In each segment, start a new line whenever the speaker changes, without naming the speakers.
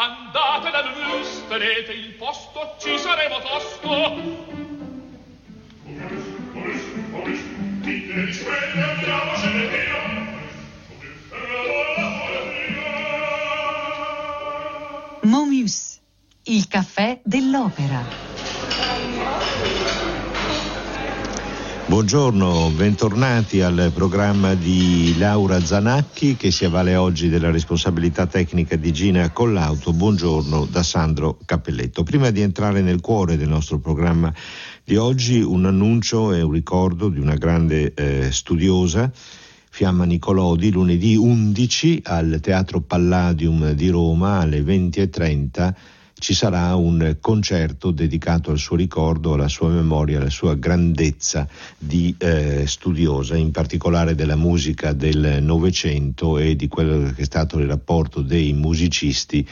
Andate da Lulus, tenete il posto, ci saremo tosto. Via.
Momus, il caffè dell'opera.
Buongiorno, bentornati al programma di Laura Zanacchi che si avvale oggi della responsabilità tecnica di Gina Collauto. Buongiorno da Sandro Cappelletto. Prima di entrare nel cuore del nostro programma di oggi, un annuncio e un ricordo di una grande eh, studiosa. Fiamma Nicolodi lunedì 11 al Teatro Palladium di Roma alle 20.30 ci sarà un concerto dedicato al suo ricordo, alla sua memoria, alla sua grandezza di eh, studiosa, in particolare della musica del Novecento e di quello che è stato il rapporto dei musicisti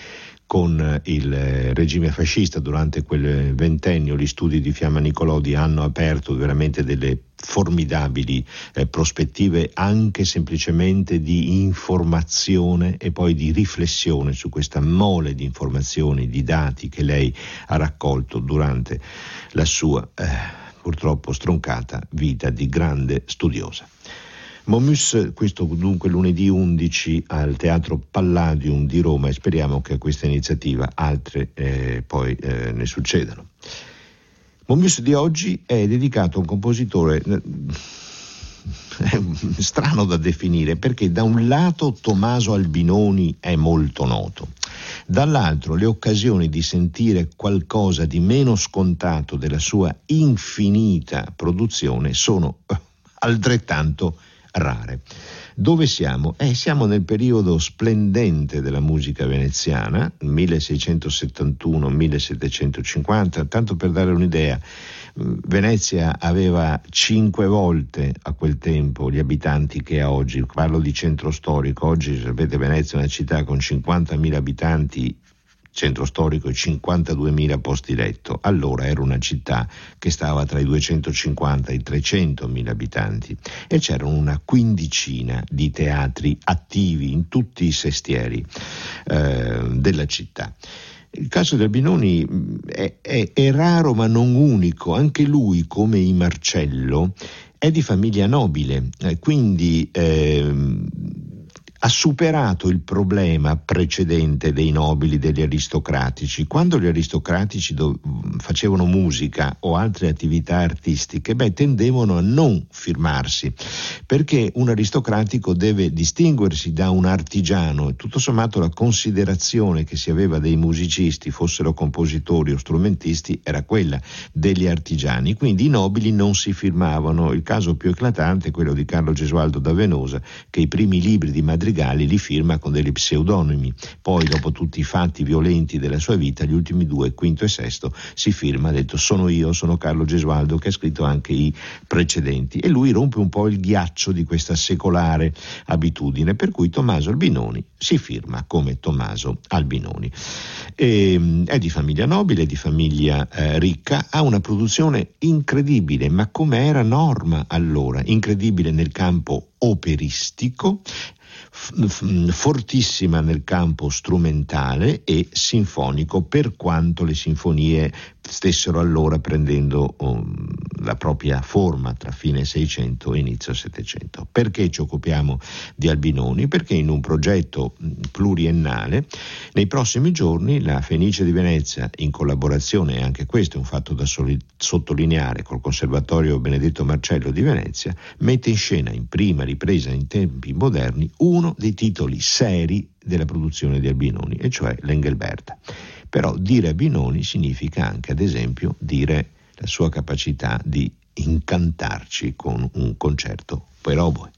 con il regime fascista durante quel ventennio gli studi di Fiamma Nicolodi hanno aperto veramente delle formidabili eh, prospettive anche semplicemente di informazione e poi di riflessione su questa mole di informazioni, di dati che lei ha raccolto durante la sua eh, purtroppo stroncata vita di grande studiosa. Momus, questo dunque lunedì 11 al Teatro Palladium di Roma e speriamo che a questa iniziativa altre eh, poi eh, ne succedano. Momus di oggi è dedicato a un compositore eh, strano da definire perché da un lato Tommaso Albinoni è molto noto, dall'altro le occasioni di sentire qualcosa di meno scontato della sua infinita produzione sono eh, altrettanto rare. Dove siamo? Eh, siamo nel periodo splendente della musica veneziana, 1671-1750, tanto per dare un'idea. Mm, Venezia aveva cinque volte a quel tempo gli abitanti che ha oggi, parlo di centro storico, oggi sapete Venezia è una città con 50.000 abitanti centro storico e 52.000 posti letto. Allora era una città che stava tra i 250 e i 300 mila abitanti e c'erano una quindicina di teatri attivi in tutti i sestieri eh, della città. Il caso del Binoni è, è, è, raro ma non unico, anche lui come i Marcello è di famiglia nobile, eh, quindi eh, ha superato il problema precedente dei nobili, degli aristocratici. Quando gli aristocratici do- facevano musica o altre attività artistiche, beh, tendevano a non firmarsi, perché un aristocratico deve distinguersi da un artigiano e tutto sommato la considerazione che si aveva dei musicisti, fossero compositori o strumentisti, era quella degli artigiani. Quindi i nobili non si firmavano. Il caso più eclatante è quello di Carlo Gesualdo da Venosa, che i primi libri di Madrid Madrigali li firma con degli pseudonimi. Poi, dopo tutti i fatti violenti della sua vita, gli ultimi due, quinto e sesto, si firma, ha detto sono io, sono Carlo Gesualdo, che ha scritto anche i precedenti. E lui rompe un po' il ghiaccio di questa secolare abitudine, per cui Tommaso Albinoni si firma come Tommaso Albinoni. E, ehm, è di famiglia nobile, di famiglia eh, ricca, ha una produzione incredibile, ma come era norma allora, incredibile nel campo operistico, fortissima nel campo strumentale e sinfonico per quanto le sinfonie stessero allora prendendo um, la propria forma tra fine 600 e inizio 700. Perché ci occupiamo di Albinoni? Perché in un progetto pluriennale nei prossimi giorni la Fenice di Venezia in collaborazione, e anche questo è un fatto da soli- sottolineare, col Conservatorio Benedetto Marcello di Venezia, mette in scena in prima ripresa in tempi moderni uno dei titoli seri della produzione di Albinoni, e cioè l'Engelberta. Però dire Binoni significa anche, ad esempio, dire la sua capacità di incantarci con un concerto per oboe.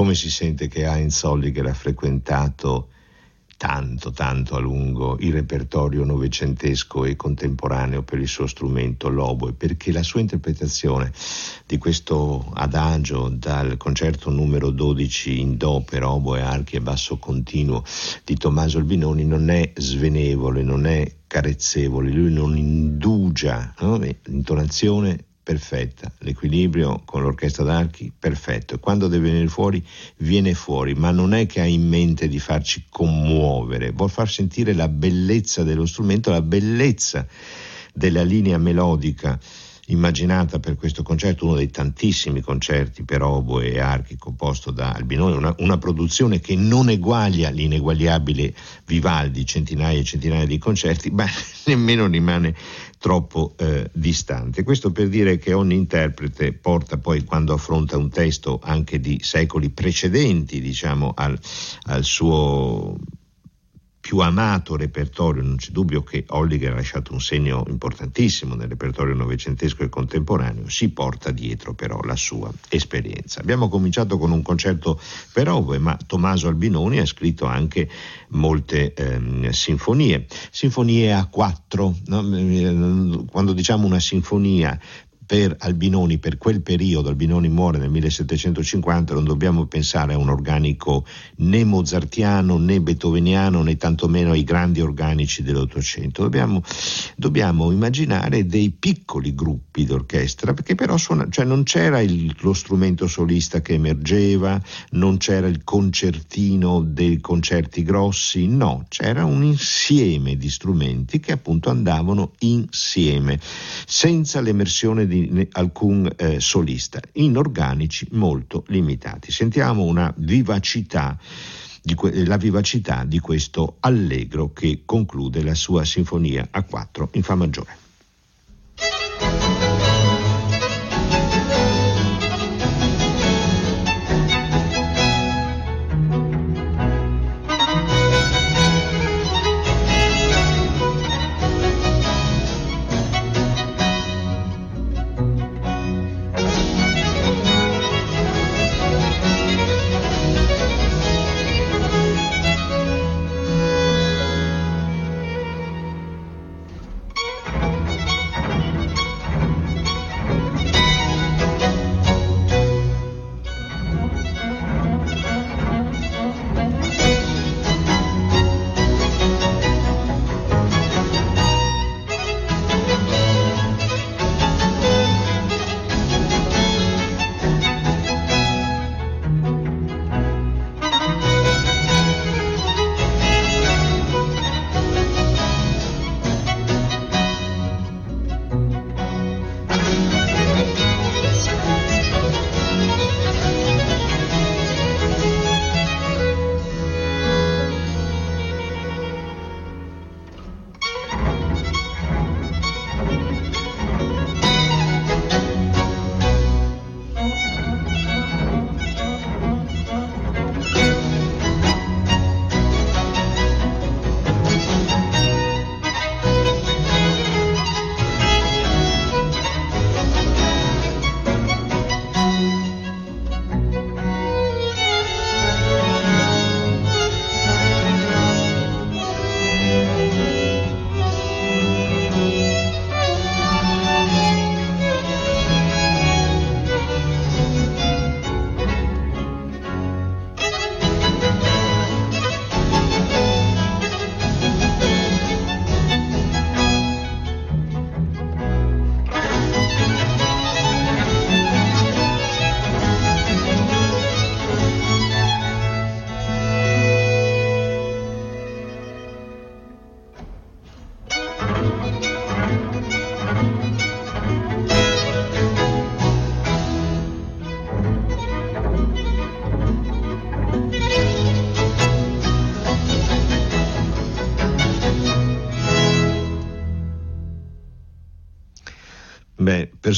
Come si sente che Heinz Holliger ha frequentato tanto, tanto a lungo il repertorio novecentesco e contemporaneo per il suo strumento l'oboe, perché la sua interpretazione di questo adagio dal concerto numero 12 in Do per oboe, archi e basso continuo di Tommaso Albinoni non è svenevole, non è carezzevole, lui non indugia, no? l'intonazione perfetta, l'equilibrio con l'orchestra d'archi perfetto. Quando deve venire fuori viene fuori, ma non è che ha in mente di farci commuovere, vuol far sentire la bellezza dello strumento, la bellezza della linea melodica immaginata per questo concerto, uno dei tantissimi concerti per oboe e archi composto da Albinoni, una, una, produzione che non eguaglia l'ineguagliabile Vivaldi, centinaia e centinaia di concerti, ma nemmeno rimane troppo eh, distante. Questo per dire che ogni interprete porta poi, quando affronta un testo anche di secoli precedenti, diciamo, al, al suo più amato repertorio, non c'è dubbio che Holliger ha lasciato un segno importantissimo nel repertorio novecentesco e contemporaneo, si porta dietro però la sua esperienza. Abbiamo cominciato con un concerto per oboe, ma Tommaso Albinoni ha scritto anche molte ehm, sinfonie, sinfonie a quattro, no? quando diciamo una sinfonia per Albinoni, per quel periodo, Albinoni muore nel 1750, non dobbiamo pensare a un organico né mozartiano né beethoveniano né tantomeno ai grandi organici dell'Ottocento, dobbiamo, dobbiamo immaginare dei piccoli gruppi d'orchestra, perché però suona, cioè non c'era il, lo strumento solista che emergeva, non c'era il concertino dei concerti grossi, no, c'era un insieme di strumenti che appunto andavano insieme, senza l'emersione di alcun eh, solista, in organici molto limitati. Sentiamo una vivacità que- la vivacità di questo allegro che conclude la sua sinfonia a quattro in Fa maggiore.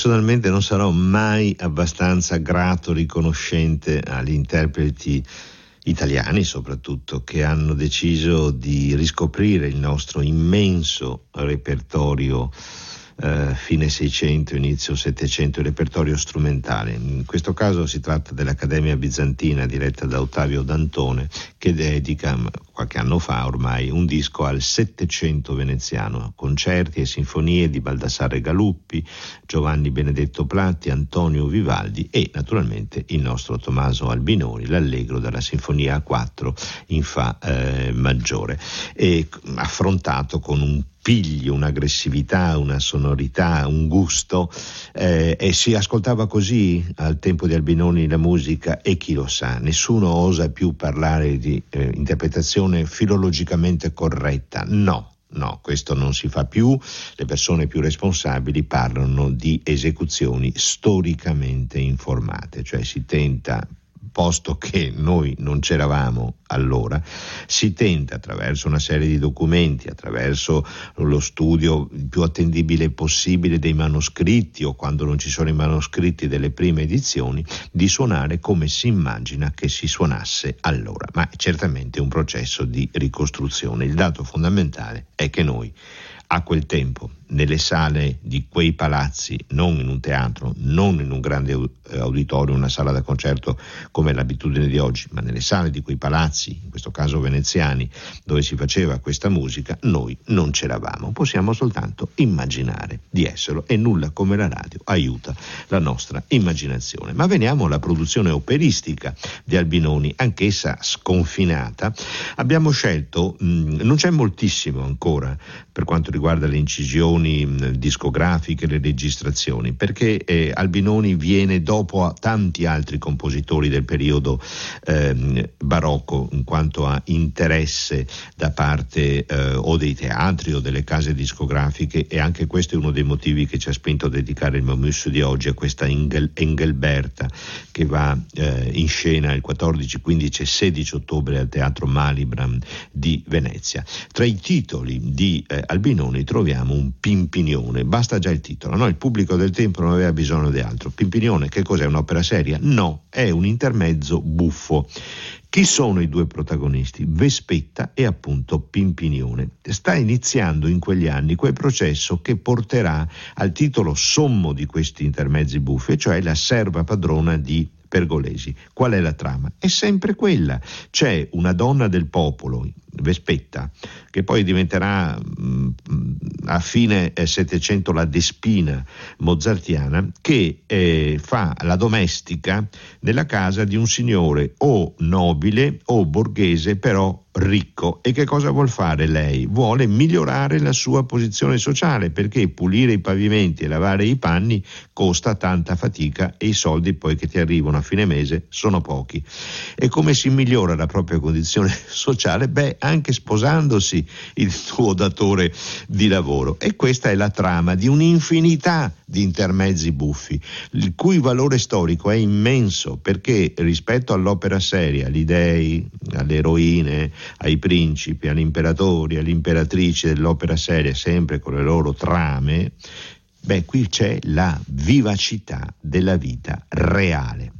Personalmente non sarò mai abbastanza grato, riconoscente agli interpreti italiani soprattutto, che hanno deciso di riscoprire il nostro immenso repertorio eh, fine 600, inizio 700, il repertorio strumentale. In questo caso si tratta dell'Accademia Bizantina diretta da Ottavio Dantone che dedica qualche anno fa ormai un disco al Settecento veneziano, concerti e sinfonie di Baldassare Galuppi, Giovanni Benedetto Platti, Antonio Vivaldi e naturalmente il nostro Tommaso Albinoni, l'allegro della Sinfonia A4 in Fa eh, maggiore, e affrontato con un piglio, un'aggressività, una sonorità, un gusto eh, e si ascoltava così al tempo di Albinoni la musica e chi lo sa, nessuno osa più parlare di eh, interpretazione filologicamente corretta, no. No, questo non si fa più, le persone più responsabili parlano di esecuzioni storicamente informate, cioè si tenta posto che noi non c'eravamo allora, si tenta attraverso una serie di documenti, attraverso lo studio il più attendibile possibile dei manoscritti o quando non ci sono i manoscritti delle prime edizioni, di suonare come si immagina che si suonasse allora. Ma è certamente un processo di ricostruzione. Il dato fondamentale è che noi a quel tempo nelle sale di quei palazzi, non in un teatro, non in un grande eh, auditorio, una sala da concerto come l'abitudine di oggi, ma nelle sale di quei palazzi, in questo caso veneziani, dove si faceva questa musica, noi non c'eravamo, possiamo soltanto immaginare di esserlo e nulla come la radio aiuta la nostra immaginazione. Ma veniamo alla produzione operistica di Albinoni, anch'essa sconfinata. Abbiamo scelto, mh, mm, non c'è moltissimo ancora per quanto riguarda le incisioni, produzioni discografiche, le registrazioni, perché eh, Albinoni viene dopo tanti altri compositori del periodo eh, barocco in quanto a interesse da parte eh, o dei teatri o delle case discografiche e anche questo è uno dei motivi che ci ha spinto a dedicare il Momus di oggi a questa Engel, Engelberta che va eh, in scena il 14, 15 e 16 ottobre al Teatro Malibran di Venezia. Tra i titoli di eh, Albinoni troviamo un Pimpinione, basta già il titolo, no? Il pubblico del tempo non aveva bisogno di altro. Pimpinione, che cos'è? Un'opera seria? No, è un intermezzo buffo. Chi sono i due protagonisti? Vespetta e appunto Pimpinione. Sta iniziando in quegli anni quel processo che porterà al titolo sommo di questi intermezzi buffi, cioè la serva padrona di Pergolesi. Qual è la trama? È sempre quella. C'è una donna del popolo, Vespetta, che poi diventerà mh, mm, a fine Settecento la Despina mozartiana, che eh, fa la domestica nella casa di un signore o nobile o borghese, però ricco. E che cosa vuol fare lei? Vuole migliorare la sua posizione sociale perché pulire i pavimenti e lavare i panni costa tanta fatica e i soldi poi che ti arrivano a fine mese sono pochi. E come si migliora la propria condizione sociale? Beh, anche sposandosi il tuo datore di lavoro. E questa è la trama di un'infinità di intermezzi buffi, il cui valore storico è immenso perché rispetto all'opera seria, agli dei, alle eroine, ai principi, agli imperatori, alle dell'opera seria, sempre con le loro trame, beh, qui c'è la vivacità della vita reale.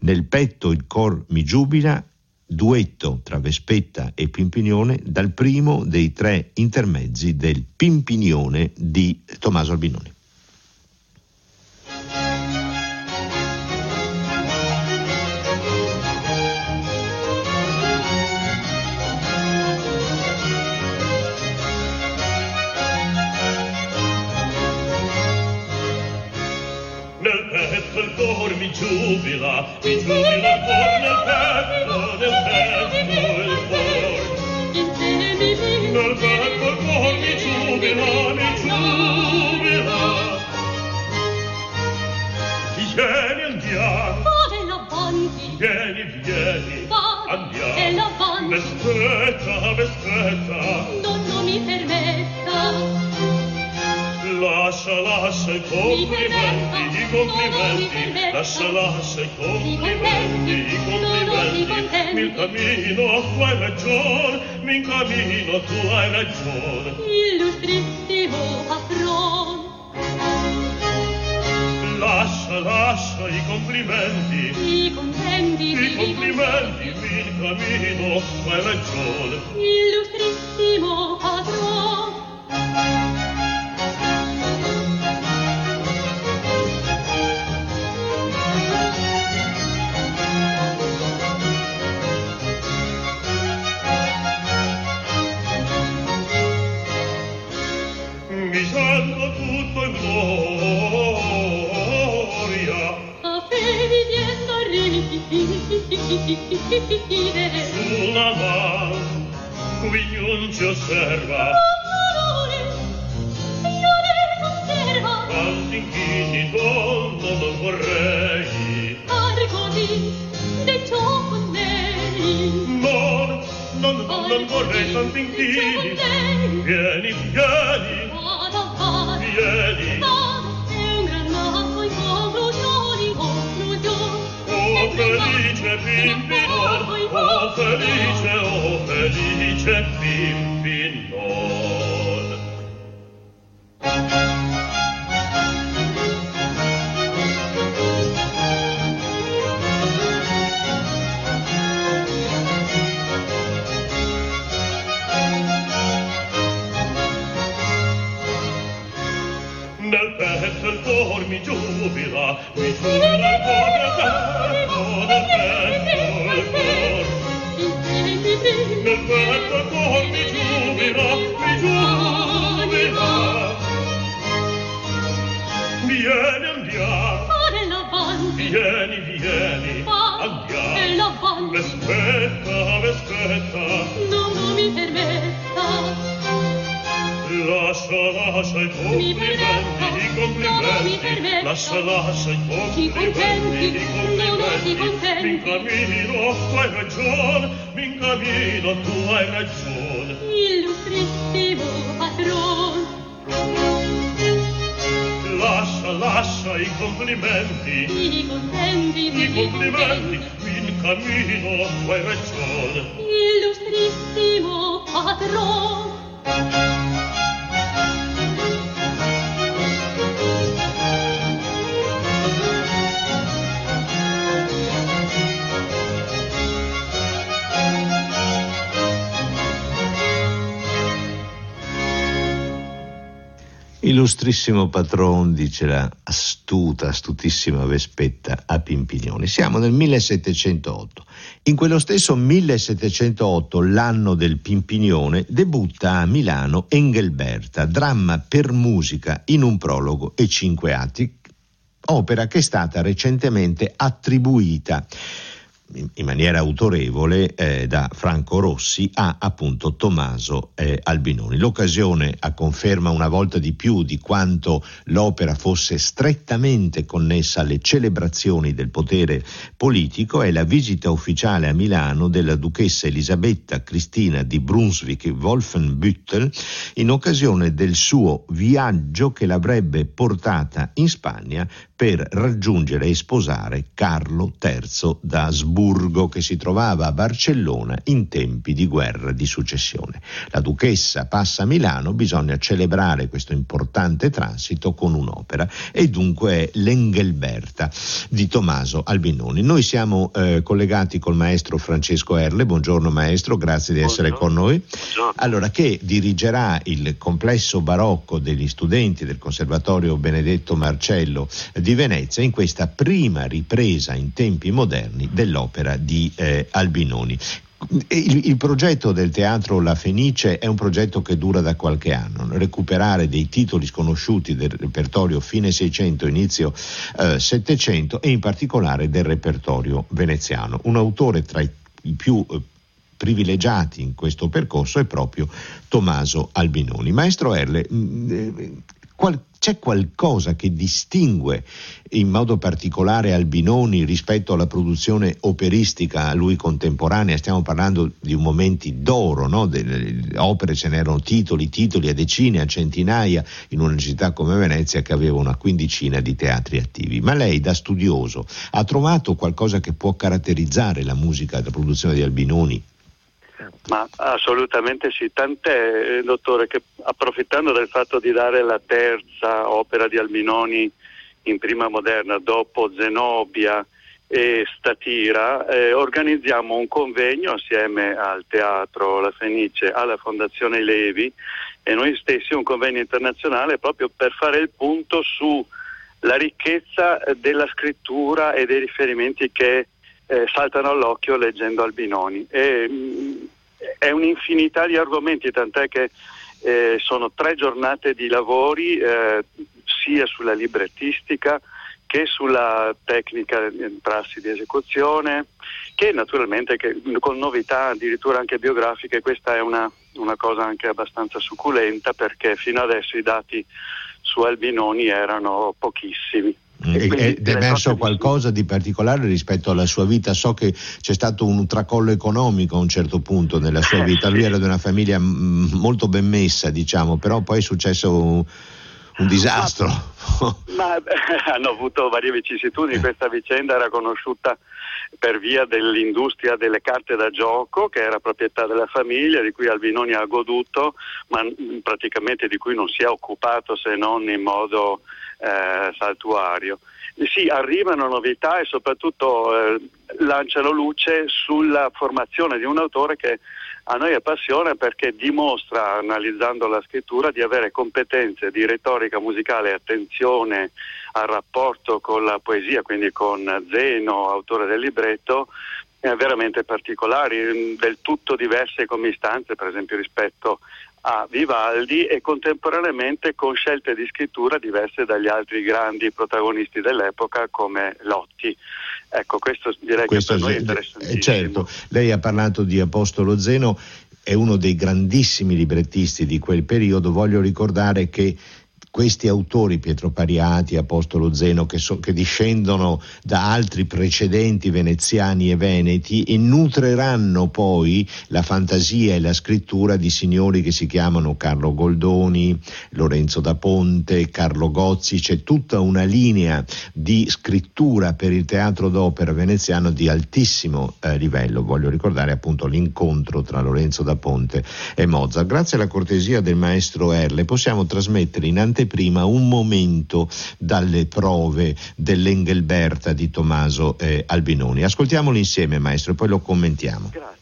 Nel petto il cor mi giubila, duetto tra Vespetta e Pimpinione dal primo dei tre intermezzi del Pimpinione di Tommaso Albinoni.
Petto il cor mi giubila, mi giubila. Vieni, andiamo.
Vale l'avanti.
Vieni, vieni.
Va,
andiamo.
e l'avanti.
Aspetta, aspetta.
Non, non mi permetta.
Lascia, lascia i complimenti, i complimenti, lascia, lascia i complimenti, i complimenti. Mi cammino, tu hai ragione, mi cammino, tu hai ragione.
Illustrissimo patron.
Lascia, lascia i complimenti,
I complimenti,
i complimenti, mi cammino, tu hai ragione.
Illustrissimo patron.
Una man qui un ci osserva.
Signore, Signore conserva
Quanti inchini donna non vorrei.
Padre così de ciò con lei
Non, non, non, non vorrei tanti inchini. Vieni, vieni.
Vada, vada
Vieni. felice bimbi, oh felice, oh felice bimbi. Cor, nel petto, nel petto il cor. Nel petto il cor mi giubila, mi giubila. Vieni, andiamo, vieni, vieni, andiamo. Aspetta, aspetta, i complimenti, i complimenti, lascia, lascia i complimenti, i complimenti, mi incamino, tu hai ragione, mi incamino, tu hai ragione.
Illustrissimo patron.
Lascia, lascia i complimenti,
mi contenti
i complimenti, mi incamino, tu hai ragione.
Illustrissimo patron.
Illustrissimo patron, dice la astuta, astutissima Vespetta a Pimpignoni. Siamo nel 1708. In quello stesso 1708, l'anno del Pimpignone, debutta a Milano Engelberta, dramma per musica in un prologo e cinque atti, opera che è stata recentemente attribuita in maniera autorevole eh, da Franco Rossi a appunto Tommaso eh, Albinoni. L'occasione a conferma una volta di più di quanto l'opera fosse strettamente connessa alle celebrazioni del potere politico è la visita ufficiale a Milano della duchessa Elisabetta Cristina di Brunswick-Wolfenbüttel in occasione del suo viaggio che l'avrebbe portata in Spagna per raggiungere e sposare Carlo III d'Asburgo che si trovava a Barcellona in tempi di guerra di successione. La duchessa passa a Milano, bisogna celebrare questo importante transito con un'opera e dunque è l'Engelberta di Tommaso Albinoni. Noi siamo eh, collegati col maestro Francesco Erle, buongiorno maestro, grazie di essere con noi. Allora, che dirigerà il complesso barocco degli studenti del Conservatorio Benedetto Marcello di Venezia in questa prima ripresa in tempi moderni dell'opera di eh, Albinoni. Il, il, progetto del teatro La Fenice è un progetto che dura da qualche anno, recuperare dei titoli sconosciuti del repertorio fine 600, inizio eh, 700 e in particolare del repertorio veneziano. Un autore tra i, più eh, privilegiati in questo percorso è proprio Tommaso Albinoni. Maestro Erle, mh, eh, qual, c'è qualcosa che distingue in modo particolare Albinoni rispetto alla produzione operistica a lui contemporanea? Stiamo parlando di momenti d'oro, no? delle opere ce n'erano titoli, titoli a decine, a centinaia in una città come Venezia che aveva una quindicina di teatri attivi. Ma lei da studioso ha trovato qualcosa che può caratterizzare la musica da produzione di Albinoni?
Ma assolutamente sì, tant'è, dottore, che approfittando del fatto di dare la terza opera di Albinoni in prima moderna dopo Zenobia e Statira, eh, organizziamo un convegno assieme al Teatro La Fenice, alla Fondazione Levi e noi stessi un convegno internazionale proprio per fare il punto sulla ricchezza della scrittura e dei riferimenti che eh, saltano all'occhio leggendo Albinoni. E, mh, è un'infinità di argomenti, tant'è che eh, sono tre giornate di lavori eh, sia sulla librettistica che sulla tecnica in prassi di esecuzione, che naturalmente che, con novità addirittura anche biografiche, questa è una, una cosa anche abbastanza succulenta perché fino adesso i dati su Albinoni erano pochissimi.
Ed è emerso qualcosa di particolare rispetto alla sua vita? So che c'è stato un tracollo economico a un certo punto nella sua vita, lui era di una famiglia molto ben messa, diciamo, però poi è successo un, un disastro.
Ma, ma hanno avuto varie vicissitudini, questa vicenda era conosciuta per via dell'industria delle carte da gioco che era proprietà della famiglia di cui Albinoni ha goduto ma praticamente di cui non si è occupato se non in modo eh, saltuario. Sì, arrivano novità e soprattutto eh, lanciano luce sulla formazione di un autore che a noi appassiona perché dimostra, analizzando la scrittura, di avere competenze di retorica musicale attenzione al rapporto con la poesia, quindi con Zeno, autore del libretto, eh, veramente particolari, del tutto diverse come istanze, per esempio rispetto a Vivaldi e contemporaneamente con scelte di scrittura diverse dagli altri grandi protagonisti dell'epoca come Lotti. Ecco, questo direi questo che per noi è interessantissimo.
Certo, lei ha parlato di Apostolo Zeno, è uno dei grandissimi librettisti di quel periodo, voglio ricordare che questi autori, Pietro Pariati, Apostolo Zeno, che, so, che, discendono da altri precedenti veneziani e veneti e nutreranno poi la fantasia e la scrittura di signori che si chiamano Carlo Goldoni, Lorenzo da Ponte, Carlo Gozzi, c'è tutta una linea di scrittura per il teatro d'opera veneziano di altissimo eh, livello. Voglio ricordare appunto l'incontro tra Lorenzo da Ponte e Mozart. Grazie alla cortesia del maestro Erle possiamo trasmettere in anteprima prima un momento dalle prove dell'Engelberta di Tommaso eh, Albinoni. Ascoltiamolo insieme, maestro, e poi lo commentiamo.
Grazie.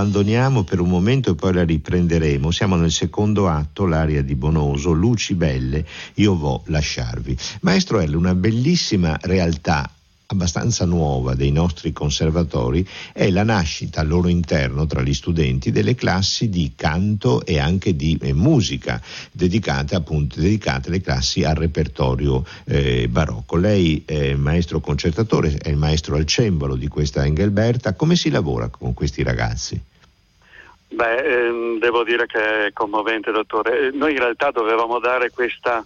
L'abbandoniamo per un momento e poi la riprenderemo. Siamo nel secondo atto, l'aria di Bonoso, Luci belle, io vo lasciarvi. Maestro L, una bellissima realtà abbastanza nuova dei nostri conservatori è la nascita al loro interno tra gli studenti delle classi di canto e anche di eh, musica dedicate appunto dedicate le classi al repertorio eh, barocco. Lei è maestro concertatore, è il maestro al cembalo di questa Engelberta, come si lavora con questi ragazzi?
Beh, ehm, devo dire che è commovente, dottore. Noi in realtà dovevamo dare questa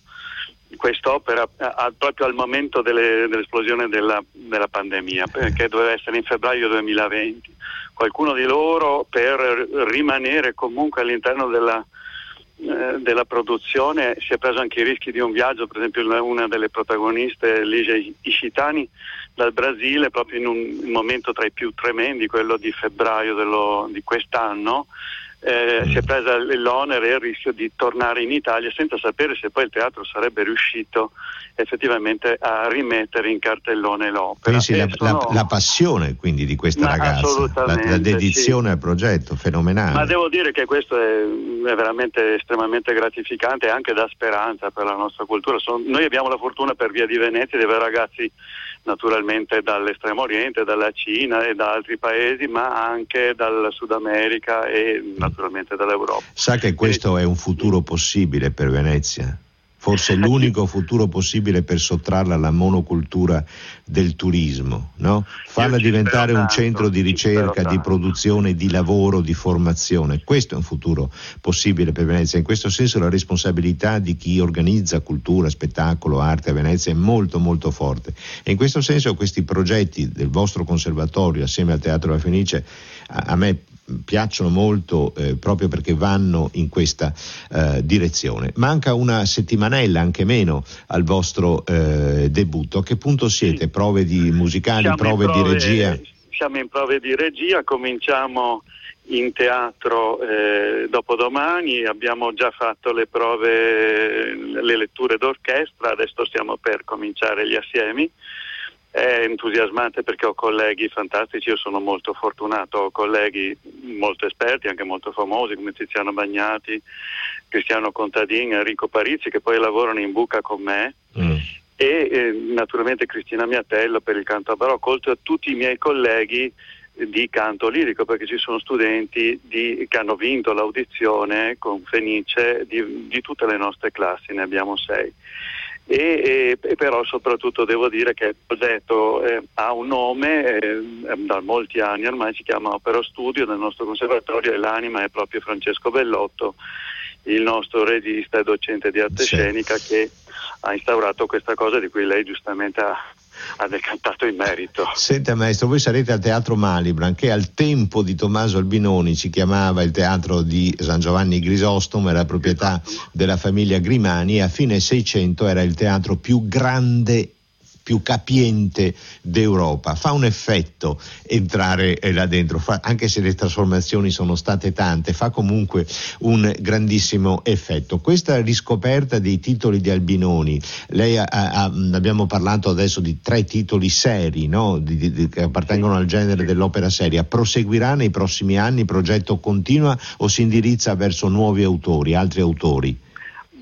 quest'opera a, proprio al momento delle, dell'esplosione della, della, pandemia, che doveva essere in febbraio 2020. Qualcuno di loro, per rimanere comunque all'interno della, eh, della produzione si è preso anche i rischi di un viaggio, per esempio una delle protagoniste, Ligia Ishitani, dal Brasile proprio in un momento tra i più tremendi, quello di febbraio dello, di quest'anno, eh, mm. si è presa l'onere e il rischio di tornare in Italia senza sapere se poi il teatro sarebbe riuscito effettivamente a rimettere in cartellone l'opera.
Pensi la, sono... la, la, passione quindi di questa ragazza, la, la, dedizione
sì.
al progetto, fenomenale.
Ma devo dire che questo è, è veramente estremamente gratificante e anche da speranza per la nostra cultura. Sono, noi abbiamo la fortuna per via di Venezia di avere ragazzi naturalmente dall'estremo oriente, dalla Cina e da altri paesi, ma anche dal Sud America e naturalmente dall'Europa.
Sa che questo è un futuro possibile per Venezia? Forse l'unico futuro possibile per sottrarla alla monocultura del turismo, no? farla diventare un centro di ricerca, di produzione, di lavoro, di formazione. Questo è un futuro possibile per Venezia. In questo senso la responsabilità di chi organizza cultura, spettacolo, arte a Venezia è molto molto forte. E in questo senso questi progetti del vostro conservatorio assieme al Teatro La Fenice a, a me piacciono molto eh, proprio perché vanno in questa eh, direzione. Manca una settimanella, anche meno, al vostro eh, debutto. A che punto siete? Prove di musicali, prove,
prove,
di regia?
Siamo in prove di regia, cominciamo in teatro eh, dopodomani, abbiamo già fatto le prove, le letture d'orchestra, adesso stiamo per cominciare gli assiemi è entusiasmante perché ho colleghi fantastici, io sono molto fortunato, ho colleghi molto esperti, anche molto famosi come Tiziano Bagnati, Cristiano Contadin, Enrico Parizzi che poi lavorano in buca con me. Mm. E eh, naturalmente Cristina Miatello per il canto a barocco, oltre a tutti i miei colleghi di canto lirico perché ci sono studenti di, che hanno vinto l'audizione con Fenice di, di tutte le nostre classi, ne abbiamo sei e, e, però soprattutto devo dire che il progetto eh, ha un nome eh, da molti anni ormai si chiama Opera Studio del nostro conservatorio e l'anima è proprio Francesco Bellotto il nostro regista e docente di arte sì. scenica che ha instaurato questa cosa di cui lei giustamente ha, ha decantato il merito.
Senta maestro, voi sarete al Teatro Malibran che al tempo di Tommaso Albinoni si chiamava il Teatro di San Giovanni Grisostom, era proprietà della famiglia Grimani e a fine 600 era il teatro più grande più capiente d'Europa. Fa un effetto entrare eh, là dentro, fa, anche se le trasformazioni sono state tante, fa comunque un grandissimo effetto. Questa riscoperta dei titoli di Albinoni, lei ha, ha, abbiamo parlato adesso di tre titoli seri no? di, di, di, che appartengono al genere dell'opera seria, proseguirà nei prossimi anni, il progetto continua o si indirizza verso nuovi autori, altri autori?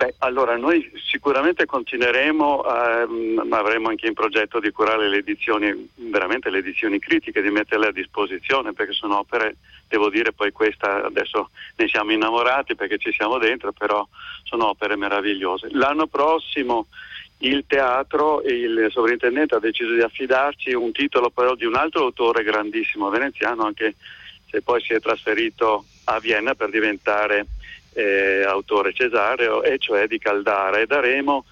Beh, allora noi sicuramente continueremo, ehm, avremo anche in progetto di curare le edizioni, veramente le edizioni critiche, di metterle a disposizione perché sono opere, devo dire poi questa adesso ne siamo innamorati perché ci siamo dentro, però sono opere meravigliose. L'anno prossimo il teatro il sovrintendente ha deciso di affidarci un titolo però di un altro autore grandissimo veneziano, anche se poi si è trasferito a Vienna per diventare eh, autore Cesareo, e cioè di Caldara, e daremo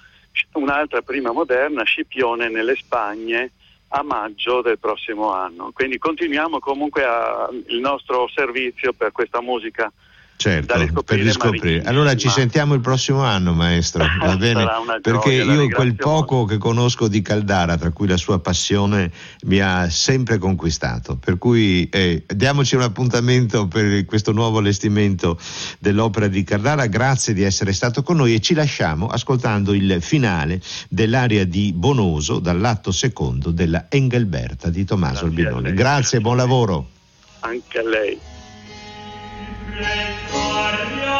un'altra prima moderna, Scipione nelle Spagne, a maggio del prossimo anno. Quindi continuiamo comunque a, il nostro servizio per questa musica
Certo, per riscoprire. Allora ci sentiamo il prossimo anno, maestro, va bene? Perché io quel poco che conosco di Caldara, tra cui la sua passione, mi ha sempre conquistato. Per cui eh, diamoci un appuntamento per questo nuovo allestimento dell'opera di Caldara. Grazie di essere stato con noi e ci lasciamo ascoltando il finale dell'aria di Bonoso dall'atto secondo della Engelberta di Tommaso Albinoni. Grazie, buon lavoro.
Anche a lei.
No, no,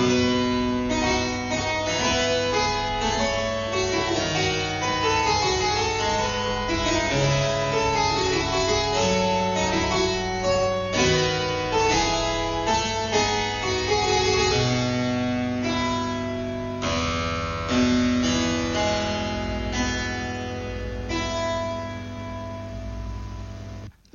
thank you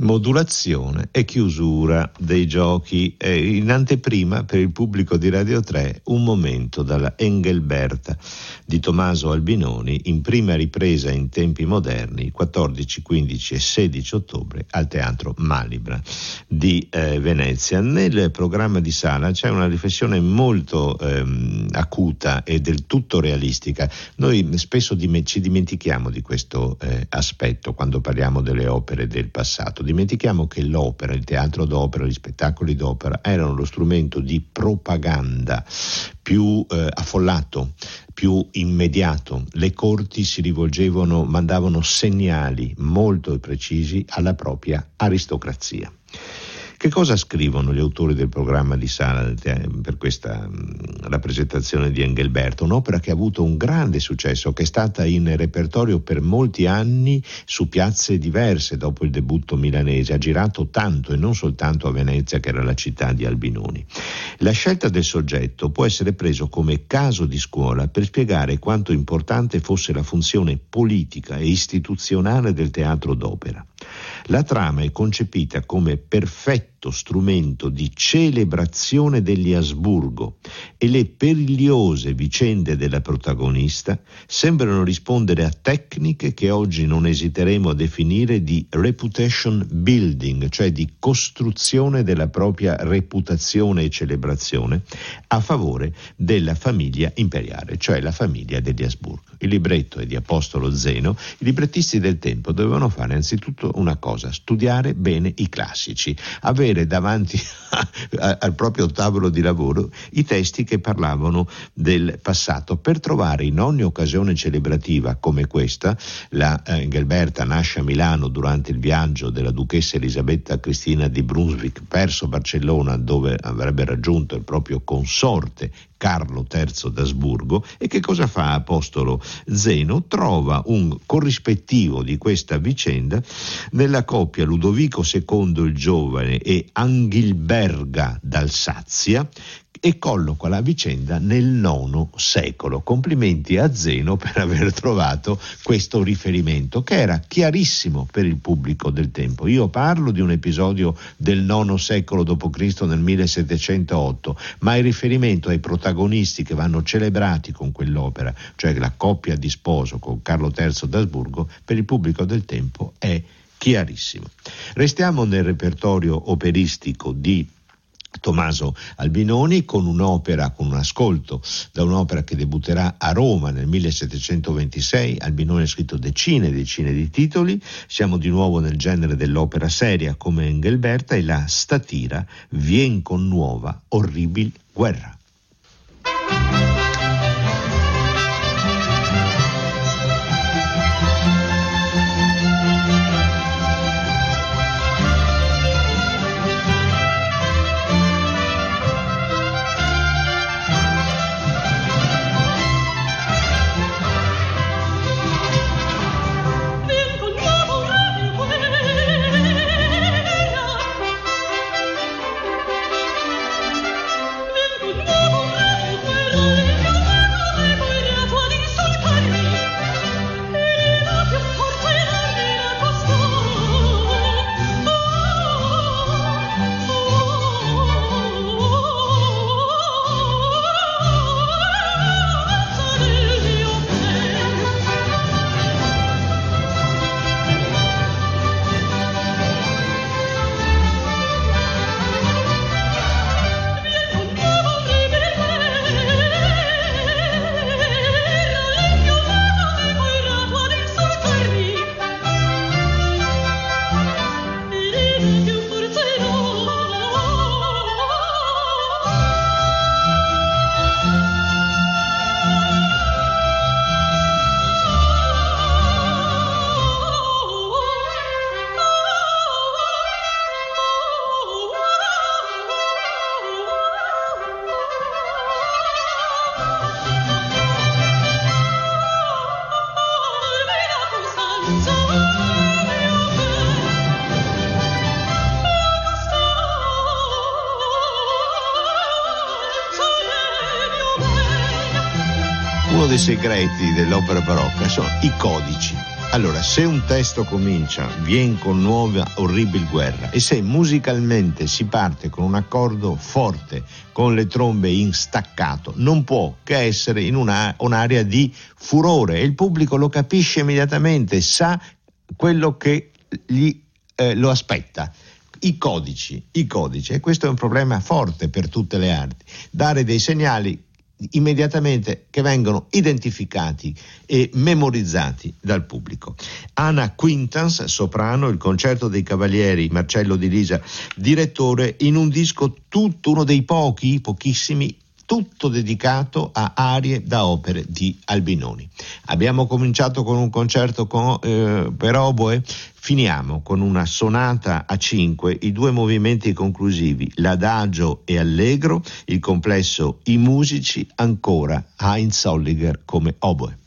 modulazione e chiusura dei giochi. E in anteprima per il pubblico di Radio 3 un momento dalla Engelberta di Tommaso Albinoni in prima ripresa in tempi moderni 14, 15 e 16 ottobre al Teatro Malibra di eh, Venezia. Nel programma di sala c'è una riflessione molto ehm, acuta e del tutto realistica. Noi spesso dim- ci dimentichiamo di questo eh, aspetto quando parliamo delle opere del passato dimentichiamo che l'opera, il teatro d'opera, gli spettacoli d'opera erano lo strumento di propaganda più eh, affollato, più immediato. Le corti si rivolgevano, mandavano segnali molto precisi alla propria aristocrazia. Che cosa scrivono gli autori del programma di sala per questa rappresentazione di Engelberto? Un'opera che ha avuto un grande successo, che è stata in repertorio per molti anni su piazze diverse dopo il debutto milanese, ha girato tanto e non soltanto a Venezia che era la città di Albinoni. La scelta del soggetto può essere preso come caso di scuola per spiegare quanto importante fosse la funzione politica e istituzionale del teatro d'opera. La trama è concepita come perfetto strumento di celebrazione degli Asburgo e le perigliose vicende della protagonista sembrano rispondere a tecniche che oggi non esiteremo a definire di reputation building, cioè di costruzione della propria reputazione e celebrazione a favore della famiglia imperiale, cioè la famiglia degli Asburgo. Il libretto è di Apostolo Zeno, i librettisti del tempo dovevano fare anzitutto una cosa, studiare bene i classici, avere davanti al proprio tavolo di lavoro i testi che parlavano del passato. Per trovare in ogni occasione celebrativa come questa, la eh, Gelberta nasce a Milano durante il viaggio della duchessa Elisabetta Cristina di Brunswick verso Barcellona dove avrebbe raggiunto il proprio consorte Carlo III d'Asburgo e che cosa fa Apostolo Zeno? Trova un corrispettivo di questa vicenda nella coppia Ludovico II il giovane e Anghilberga d'Alsazia e colloca la vicenda nel IX secolo. Complimenti a Zeno per aver trovato questo riferimento che era chiarissimo per il pubblico del tempo. Io parlo di un episodio del IX secolo d.C. nel 1708, ma il riferimento ai protagonisti che vanno celebrati con quell'opera, cioè la coppia di sposo con Carlo III d'Asburgo, per il pubblico del tempo è chiarissimo. Restiamo nel repertorio operistico di Tommaso Albinoni con un'opera, con un ascolto da un'opera che debutterà a Roma nel 1726. Albinoni ha scritto decine e decine di titoli. Siamo di nuovo nel genere dell'opera seria come Engelberta e la statira Vien con nuova, orribil guerra. Segreti dell'opera barocca sono i codici. Allora, se un testo comincia, viene con nuova orribile guerra e se musicalmente si parte con un accordo forte, con le trombe in staccato, non può che essere in una, un'area di furore. E il pubblico lo capisce immediatamente, sa quello che gli, eh, lo aspetta. I codici, i codici, e questo è un problema forte per tutte le arti, dare dei segnali immediatamente che vengono identificati e memorizzati dal pubblico. Anna Quintans, soprano, il concerto dei Cavalieri, Marcello Di Lisa, direttore, in un disco tutto uno dei pochi, pochissimi tutto dedicato a arie da opere di Albinoni. Abbiamo cominciato con un concerto con, eh, per oboe, finiamo con una sonata a cinque, i due movimenti conclusivi, l'adagio e allegro, il complesso I musici, ancora Heinz Solliger come oboe.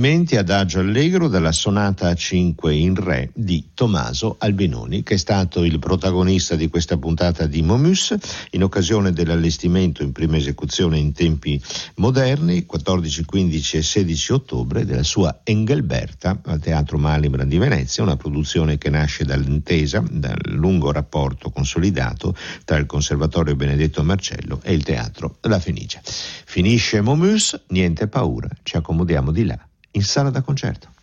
Movimenti adagio allegro dalla sonata a 5 in re di Tommaso Albinoni, che è stato il protagonista di questa puntata di Momus in occasione dell'allestimento in prima esecuzione in tempi moderni, 14, 15 e 16 ottobre, della sua Engelberta al Teatro Malibran di Venezia, una produzione che nasce dall'intesa, dal lungo rapporto consolidato tra il Conservatorio Benedetto Marcello e il Teatro La Fenice. Finisce Momus, niente paura, ci accomodiamo di là, in sala da concerto.